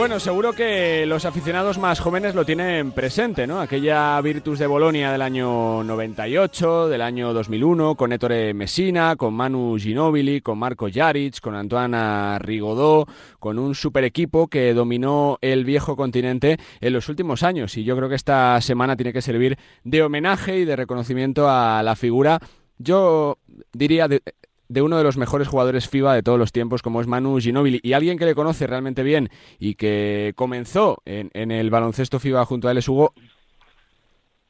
Bueno, seguro que los aficionados más jóvenes lo tienen presente, ¿no? Aquella Virtus de Bolonia del año 98, del año 2001, con Ettore Messina, con Manu Ginobili, con Marco Jaric, con Antoine Rigaudot, con un super equipo que dominó el viejo continente en los últimos años. Y yo creo que esta semana tiene que servir de homenaje y de reconocimiento a la figura yo diría de, de uno de los mejores jugadores FIBA de todos los tiempos, como es Manu Ginóbili, y alguien que le conoce realmente bien y que comenzó en, el baloncesto FIBA junto a él es Hugo,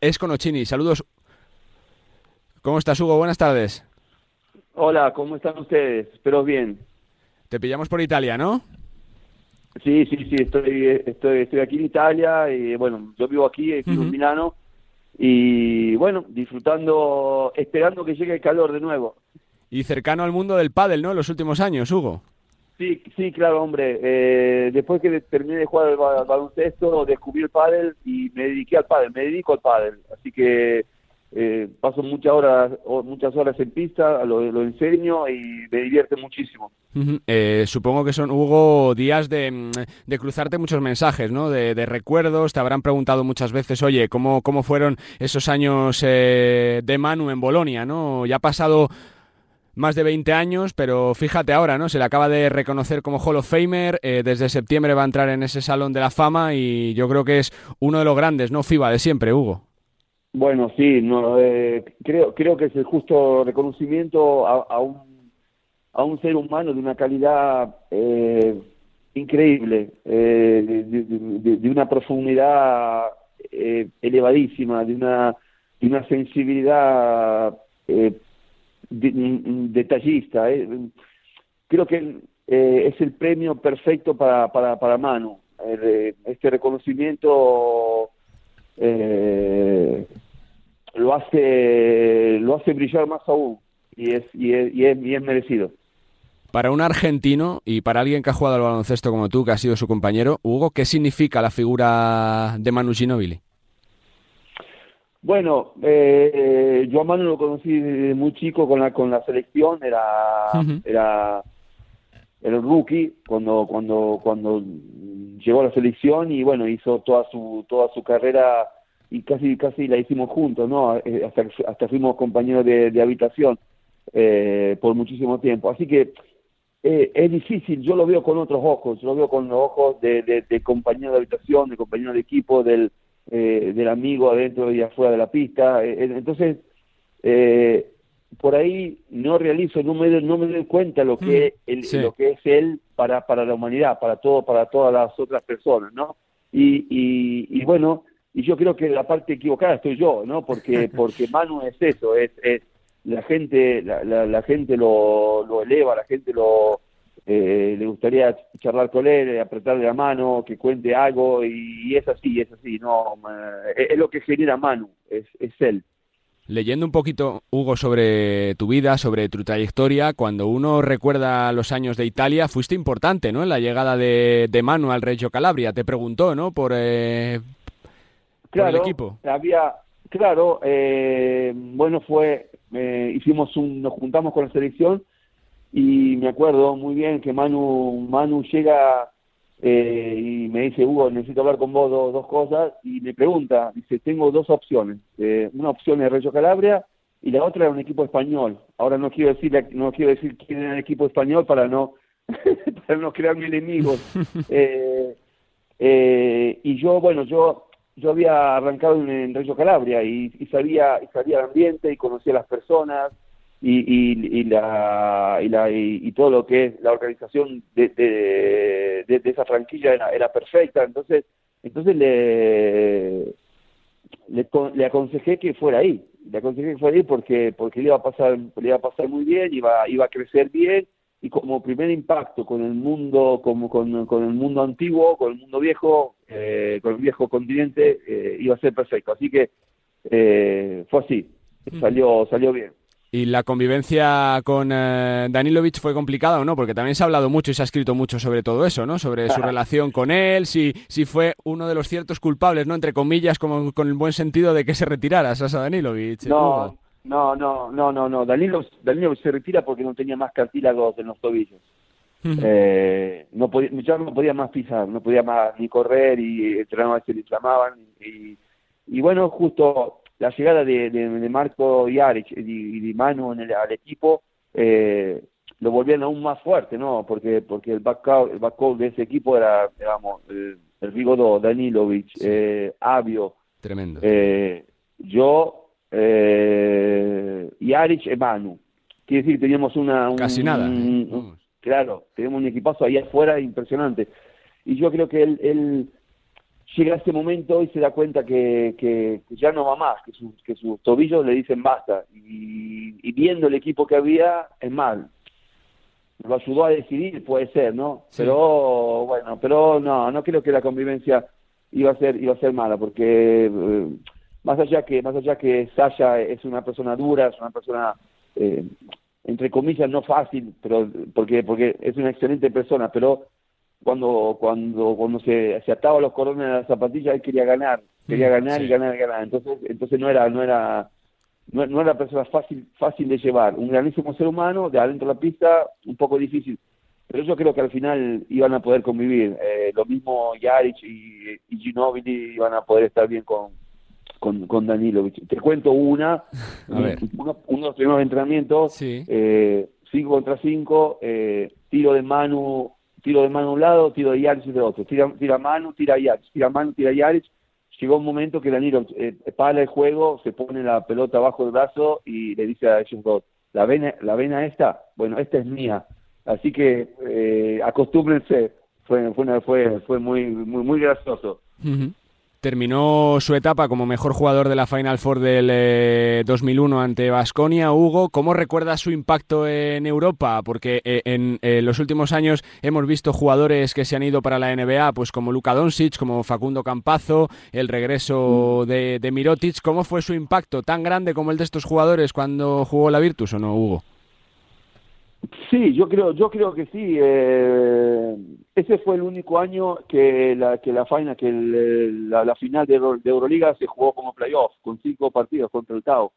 es Conocini. Saludos. ¿Cómo estás, Hugo? Buenas tardes. Hola, ¿cómo están ustedes? Espero bien. Te pillamos por Italia, ¿no? Sí, sí, sí, estoy, estoy, estoy aquí en Italia y bueno, yo vivo aquí, en Milano y bueno, disfrutando, esperando que llegue el calor de nuevo y cercano al mundo del pádel, ¿no? En los últimos años, Hugo. Sí, sí, claro, hombre. Eh, después que terminé de jugar al baloncesto, descubrí el pádel y me dediqué al pádel, me dedico al pádel. Así que eh, paso muchas horas, muchas horas en pista, lo, enseño y me divierte muchísimo. Eh, supongo que son, Hugo, días de, mm, de cruzarte muchos mensajes, ¿no? De, de, recuerdos, te habrán preguntado muchas veces, oye, ¿cómo, cómo fueron esos años de Manu en Bolonia, ¿no? Ya ha pasado más de 20 años, pero fíjate ahora, ¿no? Se le acaba de reconocer como Hall of Famer, eh, desde septiembre va a entrar en ese Salón de la Fama y yo creo que es uno de los grandes, ¿no? FIBA de siempre, Hugo. Bueno, sí, no, eh, creo, creo que es el justo reconocimiento a, un, a un ser humano de una calidad eh, increíble, de, una profundidad elevadísima, de una, de una sensibilidad detallista. Eh. Creo que eh, es el premio perfecto para, para, para Manu. este reconocimiento eh, lo hace lo hace brillar más aún y es, y es, y es, y es merecido. Para un argentino y para alguien que ha jugado al baloncesto como tú, que ha sido su compañero, Hugo, ¿qué significa la figura de Manu Ginóbili? Bueno, eh, yo a Manu lo conocí desde muy chico con la con la selección, era era era rookie cuando cuando cuando llegó a la selección y bueno hizo toda su toda su carrera y casi casi la hicimos juntos, ¿no? Eh, hasta hasta fuimos compañeros de, habitación eh, por muchísimo tiempo, así que eh, es difícil, yo lo veo con otros ojos, yo lo veo con los ojos de, de, de compañero de habitación, de compañero de equipo, del eh, del amigo adentro y afuera de la pista. Eh, eh, entonces, por ahí no realizo, no me, no me doy cuenta lo que, mm, lo que es él para, para la humanidad, para todo, para todas las otras personas, ¿no? Y, y, bueno, y yo creo que la parte equivocada estoy yo, ¿no? Porque, porque Manu es eso, es, es la gente, la, la gente lo, lo eleva, la gente lo, eh, le gustaría charlar con él, apretarle la mano, que cuente algo, y, es así, es así, no, es, lo que genera Manu, es, es él. Leyendo un poquito, Hugo, sobre tu vida, sobre tu trayectoria, cuando uno recuerda los años de Italia, fuiste importante, ¿no? En la llegada de, de Manu al Reggio Calabria, te preguntó, ¿no? Por, eh, claro, el equipo. Había, claro, eh, bueno, fue, eh, hicimos un, nos juntamos con la selección y me acuerdo muy bien que Manu, Manu llega eh, y me dice, Hugo, necesito hablar con vos dos, cosas, y me pregunta, dice, tengo dos opciones, eh, una opción es Reggio Calabria y la otra es un equipo español. Ahora no quiero decir, no quiero decir quién era el equipo español para no, para no crearme enemigos. eh, eh, y yo, bueno, yo yo había arrancado en, en Reggio Calabria y, y, sabía y sabía el ambiente y conocía a las personas y, y, y, la, y, la, y, todo lo que es la organización de, de, de, esa franquicia era, era, perfecta. Entonces, entonces le, le, le, aconsejé que fuera ahí. Le aconsejé que fuera ahí porque, porque le, iba a pasar, le iba a pasar muy bien, iba, iba a crecer bien y como primer impacto con el mundo como con, con el mundo antiguo con el mundo viejo eh, con el viejo continente eh, iba a ser perfecto así que eh, fue así salió salió bien ¿Y la convivencia con eh, Danilovic fue complicada o no? Porque también se ha hablado mucho y se ha escrito mucho sobre todo eso, ¿no? Sobre su relación con él, si, si fue uno de los ciertos culpables, ¿no? Entre comillas, como con el buen sentido de que se retirara Sasa Danilovic. No, No, no, no, no, no. Danilo, Danilo se retira porque no tenía más cartílagos en los tobillos. eh, no podía, ya no podía más pisar, no podía más ni correr y entrenaba se le inflamaban y, y bueno, justo la llegada de, de, Marco Yarich y, de Manu en el, al equipo eh, lo volvían aún más fuerte, ¿no? Porque porque el backcourt, el de ese equipo era, digamos, el, el Rigodó, Danilovic, eh, Avio, tremendo, eh, yo, eh, Yarich y Manu. Quiere decir, teníamos una... Casi nada. claro, teníamos un equipazo ahí afuera impresionante. Y yo creo que él llega a este momento y se da cuenta que, que, ya no va más, que, que sus tobillos le dicen basta. Y, viendo el equipo que había, es mal. Lo ayudó a decidir, puede ser, ¿no? Pero bueno, pero no, no creo que la convivencia iba a ser iba a ser mala, porque eh, más allá que más allá que Sasha es una persona dura, es una persona eh, entre comillas no fácil, pero porque porque es una excelente persona, pero cuando cuando cuando se, se ataba los cordones a la zapatilla él quería ganar quería mm, ganar y ganar y ganar. Entonces entonces no era no era no, no era persona fácil fácil de llevar. Un grandísimo ser humano de adentro de la pista un poco difícil. Pero yo creo que al final iban a poder convivir. Eh, lo mismo Jaric y, y Ginobili iban a poder estar bien con con, con Danilovic. Te cuento una uno, uno, de los primeros entrenamientos eh, cinco contra cinco eh, tiro de Manu tiro de mano a un lado, tiro de Yaris de otro, tira, tira mano, tira Yaris, tira mano, tira Yaris. Llegó un momento que Danilo eh, para el juego, se pone la pelota bajo el brazo y le dice a dos, la vena, la vena esta, bueno, esta es mía. Así que eh, acostúmbrense, fue, fue, fue, fue muy, muy, muy gracioso terminó su etapa como mejor jugador de la Final Four del 2001 eh, ante Basconia. Hugo, ¿cómo recuerda su impacto en Europa? Porque eh, en eh, los últimos años hemos visto jugadores que se han ido para la NBA, pues como Luka Doncic, como Facundo Campazo, el regreso mm. de, de Mirotic. ¿Cómo fue su impacto tan grande como el de estos jugadores cuando jugó la Virtus o no, Hugo? Sí, yo creo, yo creo que sí. Eh, ese fue el único año que la que la final, que la, final de, Euroliga se jugó como playoff con cinco partidos contra el Tao.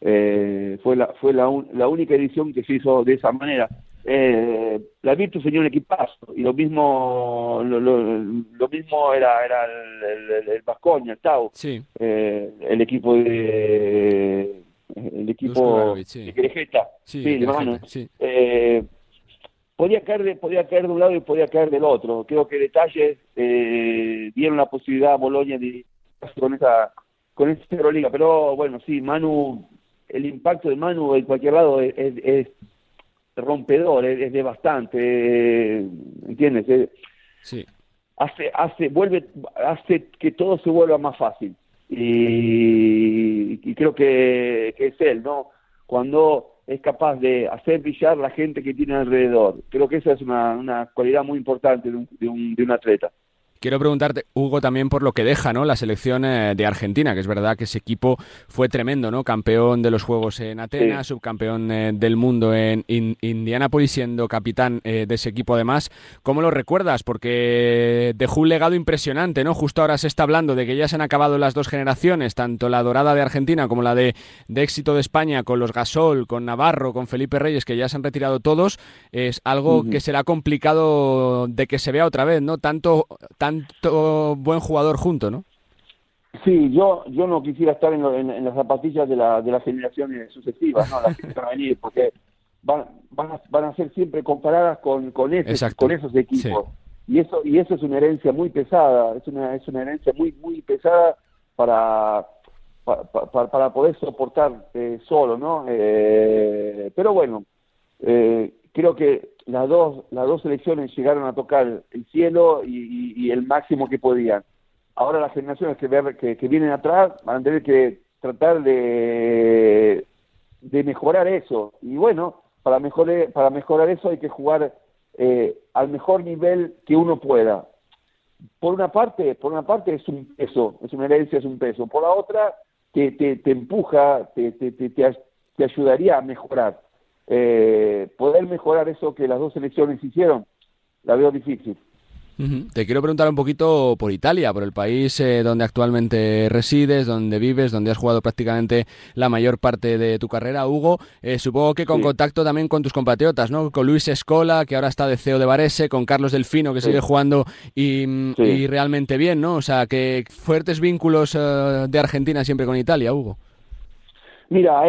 Eh, fue la fue la, la única edición que se hizo de esa manera. Eh, la Virtus tenía un equipazo y lo mismo lo, lo, mismo era era el, el, el el Tau, sí. eh, el equipo de de Querejeta, sí, sí, eh, podía caer de, podía caer de un lado y podía caer del otro. Creo que detalles eh, dieron la posibilidad a Boloña de con esa con esa Euroliga, pero bueno, sí, Manu, el impacto de Manu en cualquier lado es, es, rompedor, es, es devastante, ¿entiendes? sí. Hace, hace, vuelve, hace que todo se vuelva más fácil y, creo que, es él, ¿no? Cuando es capaz de hacer brillar la gente que tiene alrededor. Creo que esa es una, una cualidad muy importante de un, de un, de un atleta. Quiero preguntarte, Hugo, también por lo que deja ¿no? la selección eh, de Argentina, que es verdad que ese equipo fue tremendo, ¿no? Campeón de los Juegos en Atenas, subcampeón eh, del mundo en Indianapolis, siendo capitán eh, de ese equipo además. ¿Cómo lo recuerdas? Porque dejó un legado impresionante, ¿no? Justo ahora se está hablando de que ya se han acabado las dos generaciones, tanto la dorada de Argentina como la de, éxito de España, con los Gasol, con Navarro, con Felipe Reyes, que ya se han retirado todos. Es algo que será complicado de que se vea otra vez, ¿no? Tanto tanto buen jugador junto, ¿no? Sí, yo yo no quisiera estar en, las zapatillas de, la, de las generaciones sucesivas, ¿no? Las que van a venir, porque van, van, a, van a ser siempre comparadas con, con, con esos equipos. Y eso y eso es una herencia muy pesada, es una, es una herencia muy muy pesada para, para, para poder soportar eh, solo, ¿no? Eh, pero bueno, eh, creo que las dos, las dos selecciones llegaron a tocar el cielo y, el máximo que podían. Ahora las generaciones que, que, vienen atrás van a tener que tratar de, de mejorar eso. Y bueno, para mejorar, para mejorar eso hay que jugar eh, al mejor nivel que uno pueda. Por una parte, por una parte es un peso, es una herencia, es un peso. Por la otra, te, te, te empuja, te, te, te, te ayudaría a mejorar eh, poder mejorar eso que las dos selecciones hicieron, la veo difícil. Te quiero preguntar un poquito por Italia, por el país eh, donde actualmente resides, donde vives, donde has jugado prácticamente la mayor parte de tu carrera, Hugo. Eh, supongo que con contacto también con tus compatriotas, ¿no? Con Luis Escola, que ahora está de CEO de Varese, con Carlos Delfino, que sigue jugando y, realmente bien, ¿no? O sea, que fuertes vínculos eh, de Argentina siempre con Italia, Hugo. Mira,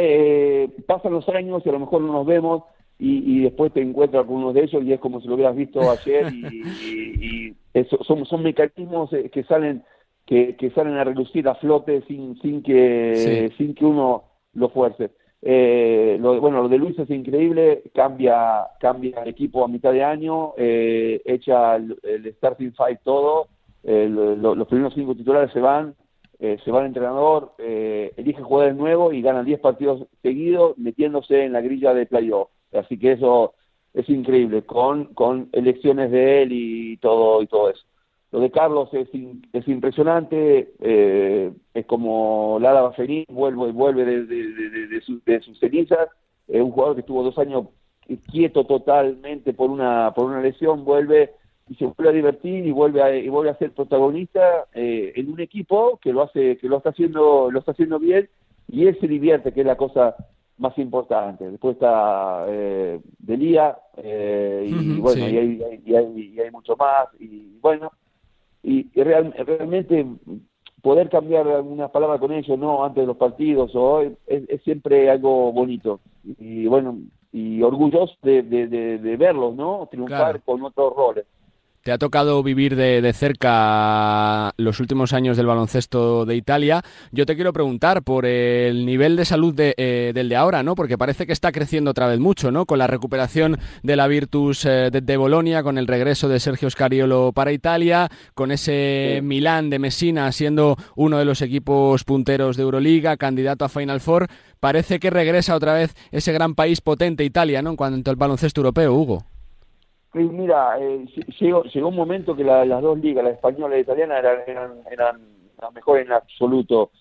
pasan los años y a lo mejor no nos vemos, y, después te encuentras con uno de ellos y es como si lo hubieras visto ayer y, eso, son, son mecanismos eh, que salen que, que, salen a reducir a flote sin sin que sin que uno lo fuerce. Eh, lo, bueno lo de Luis es increíble cambia cambia el equipo a mitad de año eh, echa el, starting five todo los primeros cinco titulares se van se va el entrenador, elige jugadores nuevos y ganan 10 partidos seguidos metiéndose en la grilla de playoff. Así que eso es increíble, con, con elecciones de él y todo, y todo eso. Lo de Carlos es, es impresionante, eh, es como Lala va feliz, vuelve, vuelve de, de, de, sus cenizas, es un jugador que estuvo dos años quieto totalmente por una, por una lesión, vuelve y se vuelve a divertir y vuelve a, y vuelve a ser protagonista eh, en un equipo que lo hace, que lo está haciendo, lo está haciendo bien y él se divierte, que es la cosa más importante. Después está eh, Delía, eh, y, bueno, y, hay, y, hay, y, hay, mucho más, y bueno, y, realmente poder cambiar algunas palabras con ellos, no antes de los partidos, o es, es siempre algo bonito. Y bueno, y orgulloso de, de, de, verlos, ¿no? Triunfar con otros roles. Te ha tocado vivir de, cerca los últimos años del baloncesto de Italia. Yo te quiero preguntar por el nivel de salud eh, del de ahora, ¿no? Porque parece que está creciendo otra vez mucho, ¿no? Con la recuperación de la Virtus eh, de, Bolonia, con el regreso de Sergio Scariolo para Italia, con ese Milán de Messina siendo uno de los equipos punteros de Euroliga, candidato a Final Four. Parece que regresa otra vez ese gran país potente Italia, ¿no? En cuanto al baloncesto europeo, Hugo mira, eh, llegó, llegó un momento que las dos ligas, la española y la italiana, eran, eran, eran las mejores en absoluto.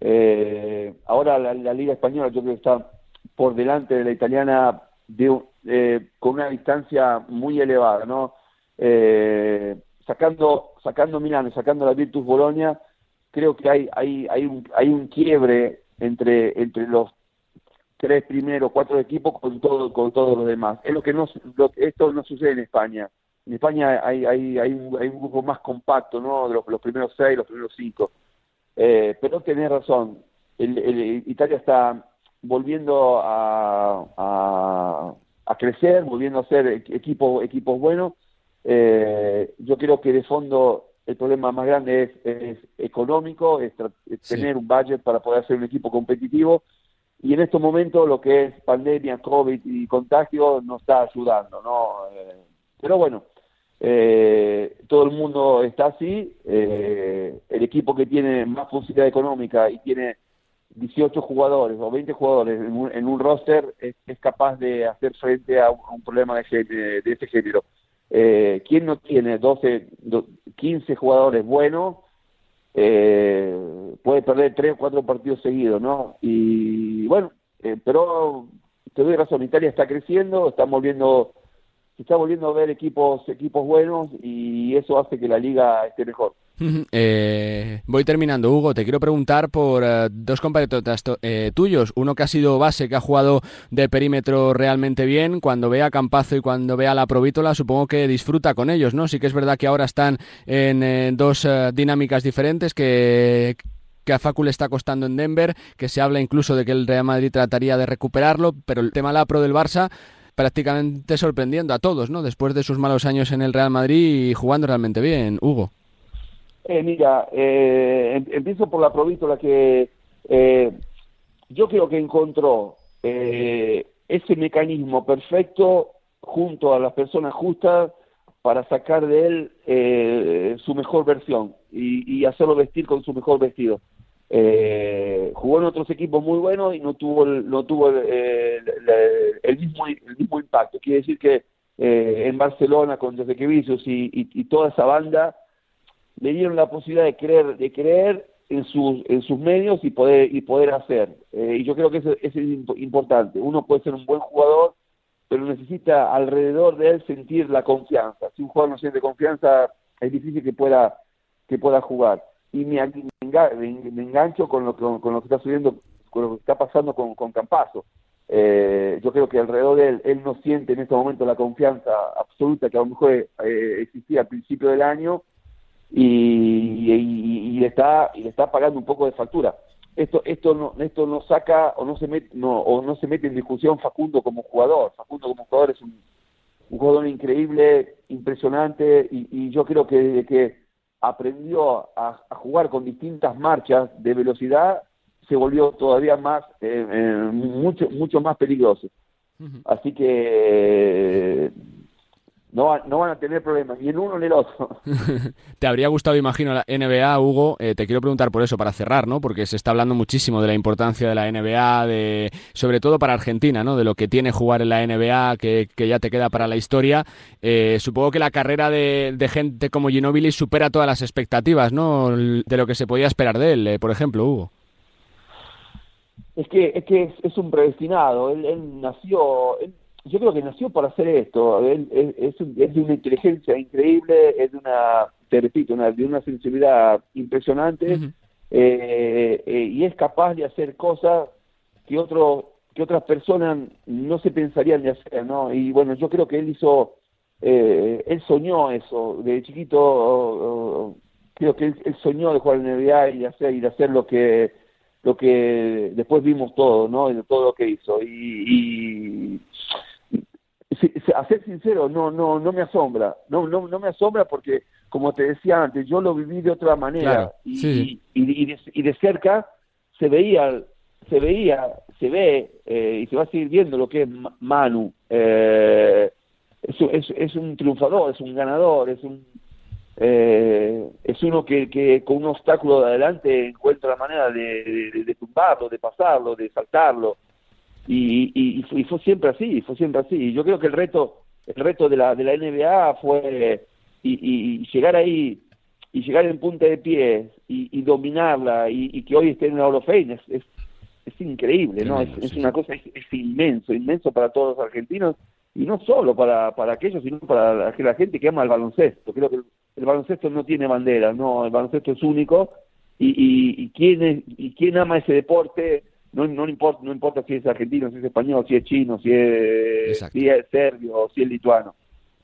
Eh, ahora la, liga española yo creo que está por delante de la italiana de, eh, con una distancia muy elevada, ¿no? Eh, sacando sacando Milán sacando la Virtus Bolonia, creo que hay hay hay un, hay un quiebre entre entre los tres primeros, cuatro equipos con todo, con todos los demás. Es lo que no, lo, esto no sucede en España. En España hay, hay, hay, un, hay un grupo más compacto, ¿no? Los, los primeros seis, los primeros cinco. Eh, pero tenés razón. El, Italia está volviendo a, a, a, crecer, volviendo a ser equipos equipos buenos. Eh, yo creo que de fondo el problema más grande es, es económico, es, tener un budget para poder ser un equipo competitivo y en estos momentos lo que es pandemia, COVID y contagio no está ayudando, ¿no? Eh, pero bueno, eh, todo el mundo está así, eh, el equipo que tiene más posibilidad económica y tiene 18 jugadores o 20 jugadores en un, roster es, capaz de hacer frente a un, problema de, de, de, este género. Eh, ¿Quién no tiene 12, 15 jugadores buenos? Eh, puede perder tres o cuatro partidos seguidos, ¿no? Y bueno, eh, pero te doy razón, Italia está creciendo, está volviendo, se está volviendo a ver equipos, equipos buenos y eso hace que la liga esté mejor. Eh, voy terminando, Hugo. Te quiero preguntar por eh, dos compatriotas eh, tuyos. Uno que ha sido base, que ha jugado de perímetro realmente bien. Cuando ve a Campazo y cuando ve a la Provítola, supongo que disfruta con ellos, ¿no? Sí que es verdad que ahora están en dos dinámicas diferentes que que a Facu le está costando en Denver, que se habla incluso de que el Real Madrid trataría de recuperarlo, pero el tema la pro del Barça prácticamente sorprendiendo a todos, ¿no? Después de sus malos años en el Real Madrid y jugando realmente bien, Hugo. Eh, mira, eh, em, empiezo por la provítola que eh, yo creo que encontró eh, ese mecanismo perfecto junto a las personas justas para sacar de él eh, su mejor versión y, hacerlo vestir con su mejor vestido. Eh, jugó en otros equipos muy buenos y no tuvo el, no tuvo el, el, el mismo el mismo impacto. Quiere decir que en Barcelona con Vicios y, y, y toda esa banda le dieron la posibilidad de creer, de creer en sus, en sus medios y poder, y poder hacer. Eh, y yo creo que eso, es importante. Uno puede ser un buen jugador, pero necesita alrededor de él sentir la confianza. Si un jugador no siente confianza, es difícil que pueda que pueda jugar. Y me, me, engancho con lo, con, lo que está sucediendo, con lo que está pasando con, con Campazo. Eh, yo creo que alrededor de él, él no siente en este momento la confianza absoluta que a lo mejor eh, existía al principio del año y, y, le está y le está pagando un poco de factura. Esto esto no esto no saca o no se mete no o no se mete en discusión Facundo como jugador. Facundo como jugador es un, un jugador increíble, impresionante y, y yo creo que desde que aprendió a, jugar con distintas marchas de velocidad, se volvió todavía más, eh, eh, mucho, mucho más peligroso. Así que no, no van a tener problemas, ni en uno ni el otro. te habría gustado, imagino, la NBA, Hugo. Eh, te quiero preguntar por eso, para cerrar, ¿no? Porque se está hablando muchísimo de la importancia de la NBA, de, sobre todo para Argentina, ¿no? De lo que tiene jugar en la NBA, que, ya te queda para la historia. Eh, supongo que la carrera de, gente como Ginobili supera todas las expectativas, ¿no? De lo que se podía esperar de él, eh, por ejemplo, Hugo. Es que es, que es, un predestinado. Él, nació yo creo que nació para hacer esto. Él, es, de una inteligencia increíble, es de una, te repito, una, de una sensibilidad impresionante eh, eh, y es capaz de hacer cosas que otro que otras personas no se pensarían de hacer, ¿no? Y bueno, yo creo que él hizo, eh, él soñó eso de chiquito. creo que él, soñó de jugar en NBA y de hacer y de hacer lo que lo que después vimos todo, ¿no? todo lo que hizo y a ser sincero, no, no, no me asombra, no, no, no me asombra porque, como te decía antes, yo lo viví de otra manera y, y, de, cerca se veía, se veía, se ve eh, y se va a seguir viendo lo que es Manu. Eh, es, es, un triunfador, es un ganador, es un eh, es uno que, que con un obstáculo de adelante encuentra la manera de, de tumbarlo, de pasarlo, de saltarlo. Y, y, fue siempre así, fue siempre así. Y yo creo que el reto, el reto de la, de la NBA fue y, llegar ahí y llegar en punta de pie y, dominarla y, que hoy esté en la Hall of es, es, increíble, ¿no? Es, una cosa, es, inmenso, inmenso para todos los argentinos y no solo para, para aquellos, sino para la, gente que ama el baloncesto. Creo que el, baloncesto no tiene bandera, no, el baloncesto es único y, y, y, quien, y quien ama ese deporte no, no, importa, no importa si es argentino, si es español, si es chino, si es, si es serbio si es lituano.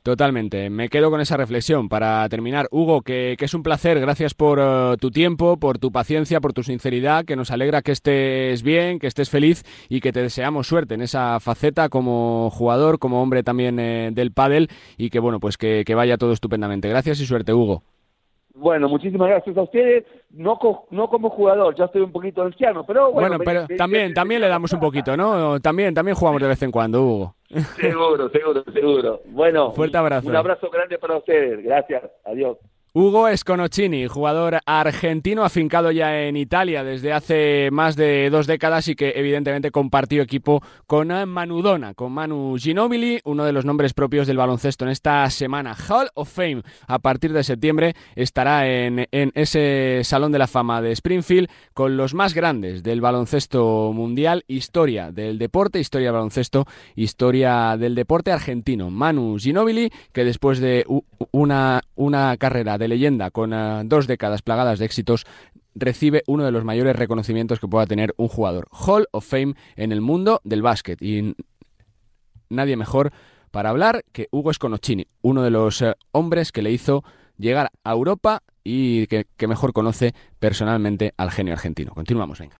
Totalmente, me quedo con esa reflexión para terminar. Hugo, que, es un placer, gracias por eh, tu tiempo, por tu paciencia, por tu sinceridad, que nos alegra que estés bien, que estés feliz y que te deseamos suerte en esa faceta como jugador, como hombre también eh, del pádel y que bueno, pues que vaya todo estupendamente. Gracias y suerte, Hugo. Bueno, muchísimas gracias a ustedes. No, no como jugador, ya estoy un poquito anciano, pero bueno. pero también, también le damos un poquito, ¿no? También, también jugamos de vez en cuando, Hugo. Seguro, seguro, seguro. Bueno, fuerte abrazo. Un abrazo grande para ustedes. Gracias. Adiós. Hugo Sconocini, jugador argentino afincado ya en Italia desde hace más de dos décadas y que evidentemente compartió equipo con Manudona, con Manu Ginobili, uno de los nombres propios del baloncesto en esta semana. Hall of Fame a partir de septiembre estará en, en ese Salón de la Fama de Springfield con los más grandes del baloncesto mundial, historia del deporte, historia del baloncesto, historia del deporte argentino. Manu Ginobili, que después de una, una carrera de leyenda con eh, dos décadas plagadas de éxitos, recibe uno de los mayores reconocimientos que pueda tener un jugador. Hall of Fame en el mundo del básquet. Y nadie mejor para hablar que Hugo Sconocini, uno de los eh, hombres que le hizo llegar a Europa y que, que mejor conoce personalmente al genio argentino. Continuamos, venga.